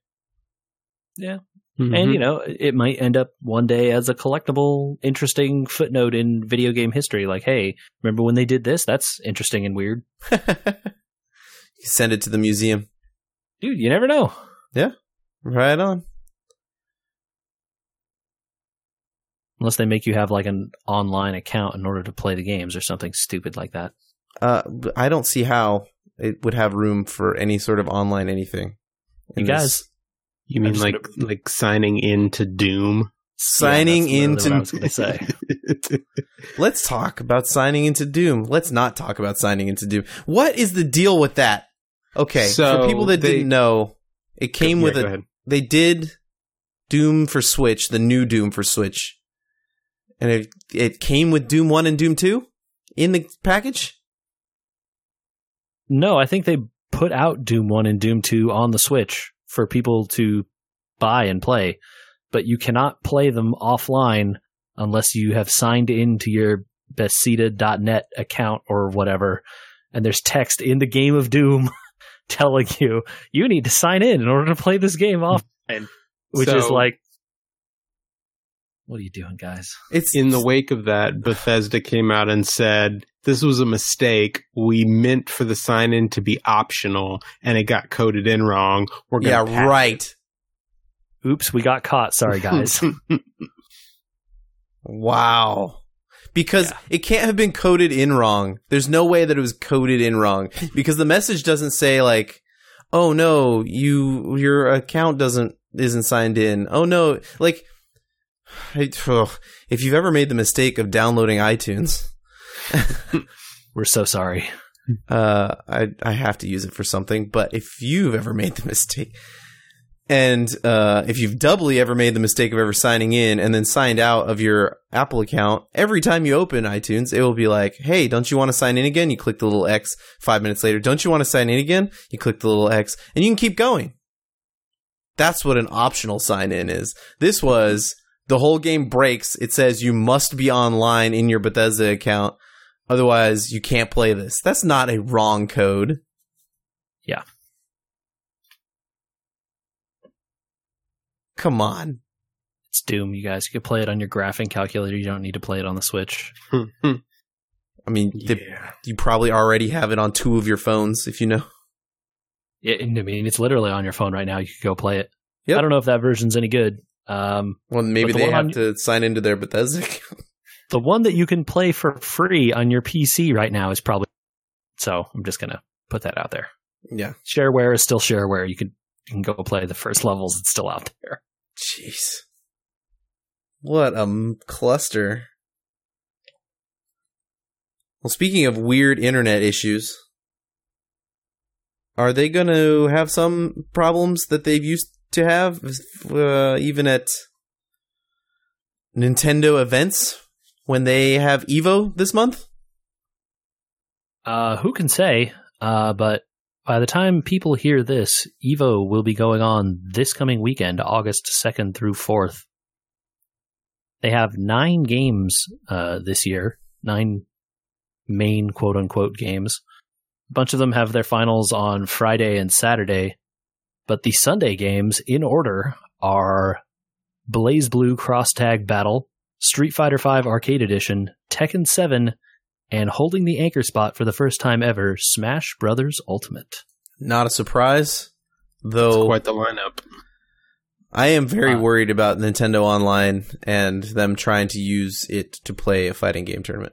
Mm-hmm. And you know, it might end up one day as a collectible, interesting footnote in video game history. Like, hey, remember when they did this? That's interesting and weird, You Send it to the museum. dude. You never know. Yeah, right on. Unless they make you have like an online account in order to play the games or something stupid like that. Uh, I don't see how it would have room for any sort of online anything. You guys. You mean just like like signing into Doom? signing Yeah, that's into I was going to say. Let's talk about signing into Doom. Let's not talk about signing into Doom. What is the deal with that? Okay, So for people that they- didn't know, it came Yeah, with go a. They did Doom for Switch, the new Doom for Switch, and it it came with Doom One and Doom Two in the package. No, I think they put out Doom 1 and Doom 2 on the Switch for people to buy and play, but you cannot play them offline unless you have signed into your Bethesda.net account or whatever. And there's text in the game of Doom telling you you need to sign in in order to play this game offline, which is like, what are you doing, guys? It's In the wake of that, Bethesda came out and said, this was a mistake. We meant for the sign in to be optional and it got coded in wrong. We're gonna patch right. Oops, we got caught. Sorry, guys. Wow. Because Yeah. it can't have been coded in wrong. There's no way that it was coded in wrong because the message doesn't say like, "Oh no, you your account doesn't isn't signed in." Oh no, like I, ugh. if you've ever made the mistake of downloading iTunes, We're so sorry. uh, I I have to use it for something. But if you've ever made the mistake, and uh, if you've doubly ever made the mistake of ever signing in and then signed out of your Apple account, every time you open iTunes, it will be like, "Hey, don't you want to sign in again?" You click the little X. Five minutes later, don't you want to sign in again? You click the little X, and you can keep going. That's what an optional sign in is. This was the whole game breaks. It says you must be online in your Bethesda account. Otherwise, you can't play this. That's not a wrong code. Yeah. Come on. It's Doom, you guys. You can play it on your graphing calculator. You don't need to play it on the Switch. I mean, the- yeah. you probably already have it on two of your phones, if you know. It, I mean, it's literally on your phone right now. You could go play it. Yep. I don't know if that version's any good. Um, Well, maybe the they have on- to sign into their Bethesda. The one that you can play for free on your PC right now is probably. So I'm just gonna put that out there. yeah. Shareware is still shareware. You can you can go play the first levels. It's still out there. Jeez. What a m- cluster. Well, speaking of weird internet issues, are they going to have some problems that they've used to have, uh, even at Nintendo events when they have Evo this month? Uh, who can say? Uh, but by the time people hear this, Evo will be going on this coming weekend, August 2nd through 4th. They have nine games uh, this year, nine main quote unquote games. A bunch of them have their finals on Friday and Saturday, but the Sunday games in order are BlazBlue Cross Tag Battle, Street Fighter V Arcade Edition, Tekken 7, and holding the anchor spot for the first time ever, Smash Brothers Ultimate. Not a surprise, It's though. quite the lineup. I am very Uh, worried about Nintendo Online and them trying to use it to play a fighting game tournament.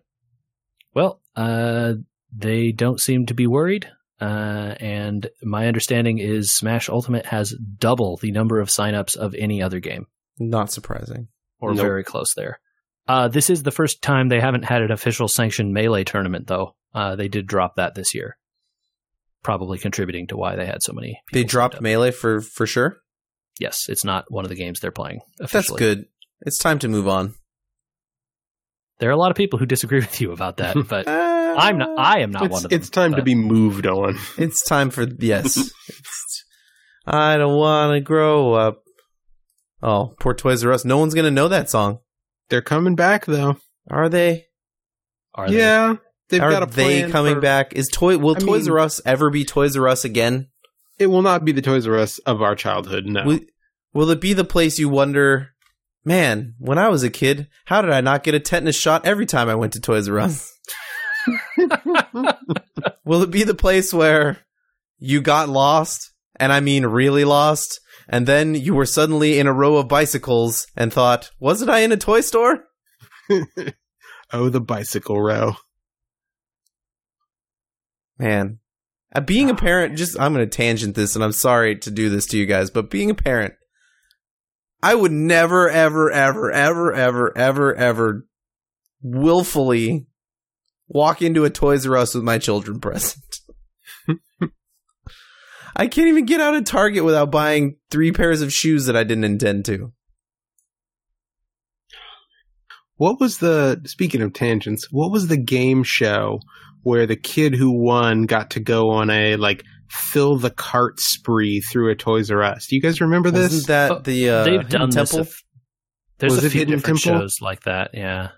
Well, uh, they don't seem to be worried. Uh, and my understanding is Smash Ultimate has double the number of signups of any other game, Not surprising. Or Nope. very close there. Uh, this is the first time they haven't had an official sanctioned melee tournament, though. Uh, they did drop that this year, probably contributing to why they had so many. They dropped. Melee for for sure. Yes, it's not one of the games they're playing. That's good. It's time to move on. There are a lot of people who disagree with you about that, but Uh, I'm not. I am not it's, one of them. it's time to be moved on. It's time for yes. I don't want to grow up. Oh, poor Toys R Us. No one's gonna know that song, They're coming back though. are they? Are they? yeah, they've are got a they coming for- back? Is toy? Will I Toys mean- R Us ever be Toys R Us again? It will not be the Toys R Us of our childhood. No, Will, will it be the place you wonder? Man, when I was a kid, how did I not get a tetanus shot every time I went to Toys R Us? Will it be the place where you got lost, and I mean really lost, and then you were suddenly in a row of bicycles and thought, wasn't I in a toy store? oh, the bicycle row. Man, uh, being a parent, just, I'm going to tangent this, and I'm sorry to do this to you guys, but being a parent, I would never, ever, ever, ever, ever, ever, ever willfully walk into a Toys R Us with my children present. I can't even get out of Target without buying three pairs of shoes that I didn't intend to. what was the speaking of tangents? What was the game show where the kid who won got to go on a like fill the cart spree through a Toys R Us? Do you guys remember this? Wasn't that Oh, the uh, They've done this. temple? a f- There's Was a it few Hidden different Temple? shows like that. Yeah.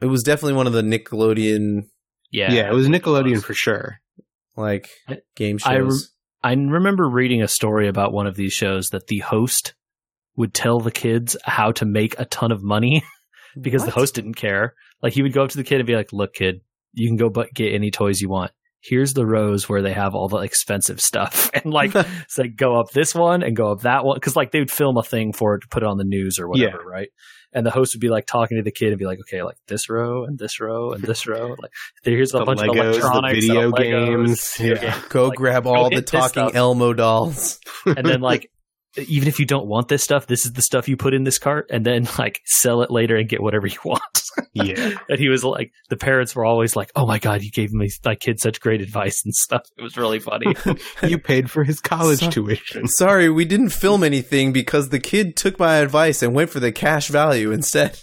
It was definitely one of the Nickelodeon Yeah. yeah, it was Nickelodeon was. for sure. like I- game I rem- shows. I remember reading a story about one of these shows that the host would tell the kids how to make a ton of money because the host didn't care. Like he would go up to the kid and be like, "Look, kid, you can go but get any toys you want. Here's the rows where they have all the expensive stuff, and like, it's like go up this one and go up that one because like they would film a thing for it to put it on the news or whatever, right? And the host would be like talking to the kid and be like, "Okay, like this row and this row and this row, like here's a The bunch Legos, of the electronics, video and Legos, games. video Yeah. games." Go like, grab go all the talking. Elmo dolls. and then like even if you don't want this stuff this is the stuff you put in this cart and then like sell it later and get whatever you want Yeah. and he was like the parents were always like oh my god you gave me my kid such great advice and stuff it was really funny you paid for his college So- tuition. Sorry, we didn't film anything because the kid took my advice and went for the cash value instead.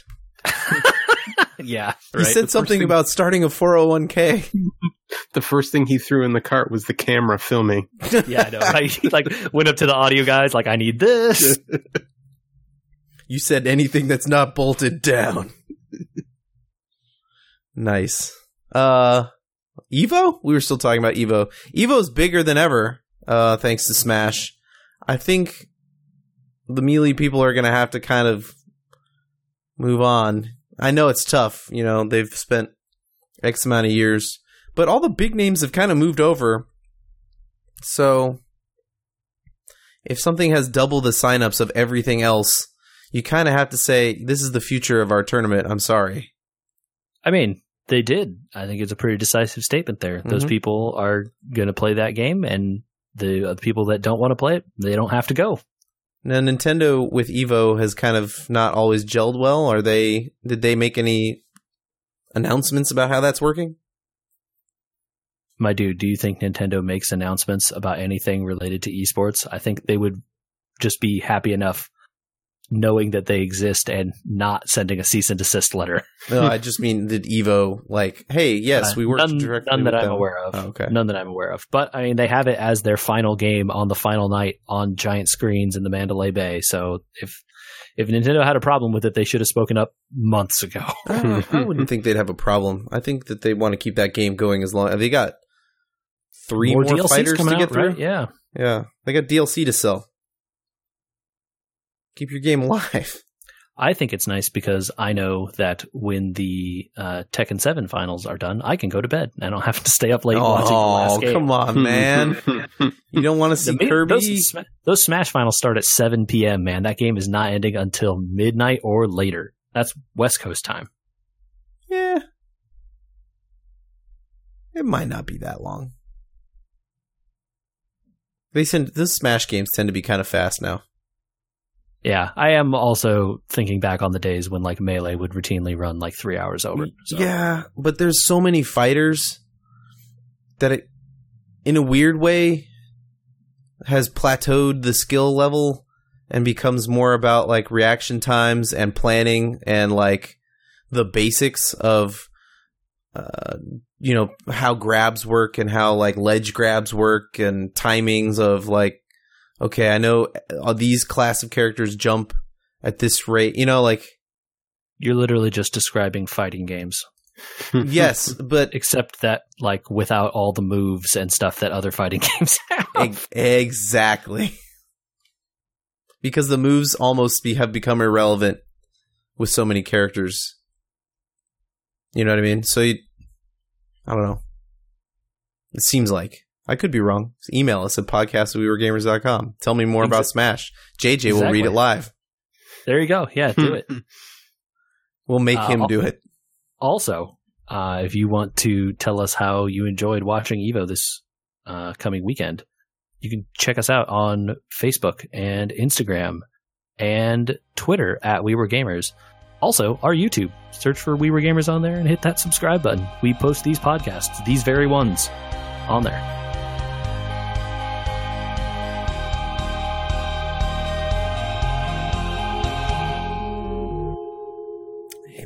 Yeah He right said something thing- about starting a 401k. The first thing he threw in the cart was the camera filming. yeah i know right? he like went up to the audio guys like i need this You said anything that's not bolted down. nice. Uh Evo? We were still talking about Evo. Evo's bigger than ever, uh, thanks to Smash. I think the Melee people are gonna have to kind of move on. I know it's tough, you know, they've spent X amount of years, but all the big names have kind of moved over. So if something has double the signups of everything else, you kind of have to say this is the future of our tournament. I'm sorry. i mean they did i think it's a pretty decisive statement there those Mhm. people are going to play that game and the, uh, people that don't want to play it they don't have to go Now Nintendo with Evo has kind of not always gelled well. Are they? Did they make any announcements about how that's working? my dude, do you think Nintendo makes announcements about anything related to esports? I think they would just be happy enough knowing that they exist and not sending a cease and desist letter. No, I just mean did Evo like, hey, yes, Uh, we worked none, directly. none that I'm them. aware of. Oh, okay. None that I'm aware of. But I mean, they have it as their final game on the final night on giant screens in the Mandalay Bay. So if if Nintendo had a problem with it, they should have spoken up months ago. I, I wouldn't think they'd have a problem. I think that they want to keep that game going as long. They got three more, DLCs fighters to coming get out, through. right? Yeah. Yeah, they got DLC to sell. Keep your game alive. I think it's nice because I know that when the uh, Tekken 7 finals are done, I can go to bed. I don't have to stay up late watching the oh, last game. come on, man! You don't want to see The Kirby? Those, those Smash finals start at 7 p.m., man. That game is not ending until midnight or later. That's West Coast time. Yeah, it might not be that long. They send those Smash games tend to be kind of fast now. Yeah, I am also thinking back on the days when like Melee would routinely run like three hours over. So. Yeah, but there's so many fighters that it, in a weird way, has plateaued the skill level and becomes more about like reaction times and planning and like the basics of, uh, you know, how grabs work and how like ledge grabs work and timings of like, okay, I know uh, these class of characters jump at this rate, you know, like, You're literally just describing fighting games, yes, but except that like without all the moves and stuff that other fighting games have. Ex- exactly. Because the moves almost be, have become irrelevant with so many characters. You know what I mean? So you, I don't know. It seems like. I could be wrong. Email us at podcastwewergamers.com. Tell me more about Smash. JJ will read it live. There you go. Yeah, do it. We'll make Uh, him I'll- do it. Also, uh, if you want to tell us how you enjoyed watching Evo this uh, coming weekend, you can check us out on Facebook and Instagram and Twitter at We Were Gamers. Also, our YouTube. Search for We Were Gamers on there and hit that subscribe button. We post these podcasts, these very ones, on there.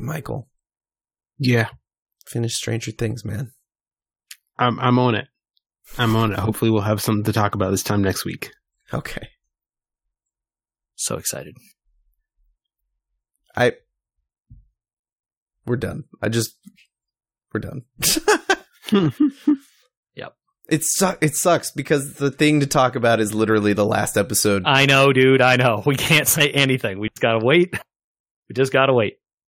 Michael. Yeah, Finish Stranger Things, man. I'm I'm on it. I'm on it. Hopefully, we'll have something to talk about this time next week. Okay. So excited. I we're done. I just we're done. Yep. It su- it sucks because the thing to talk about is literally the last episode. I know, dude. I know. We can't say anything. We just gotta wait. We just gotta wait.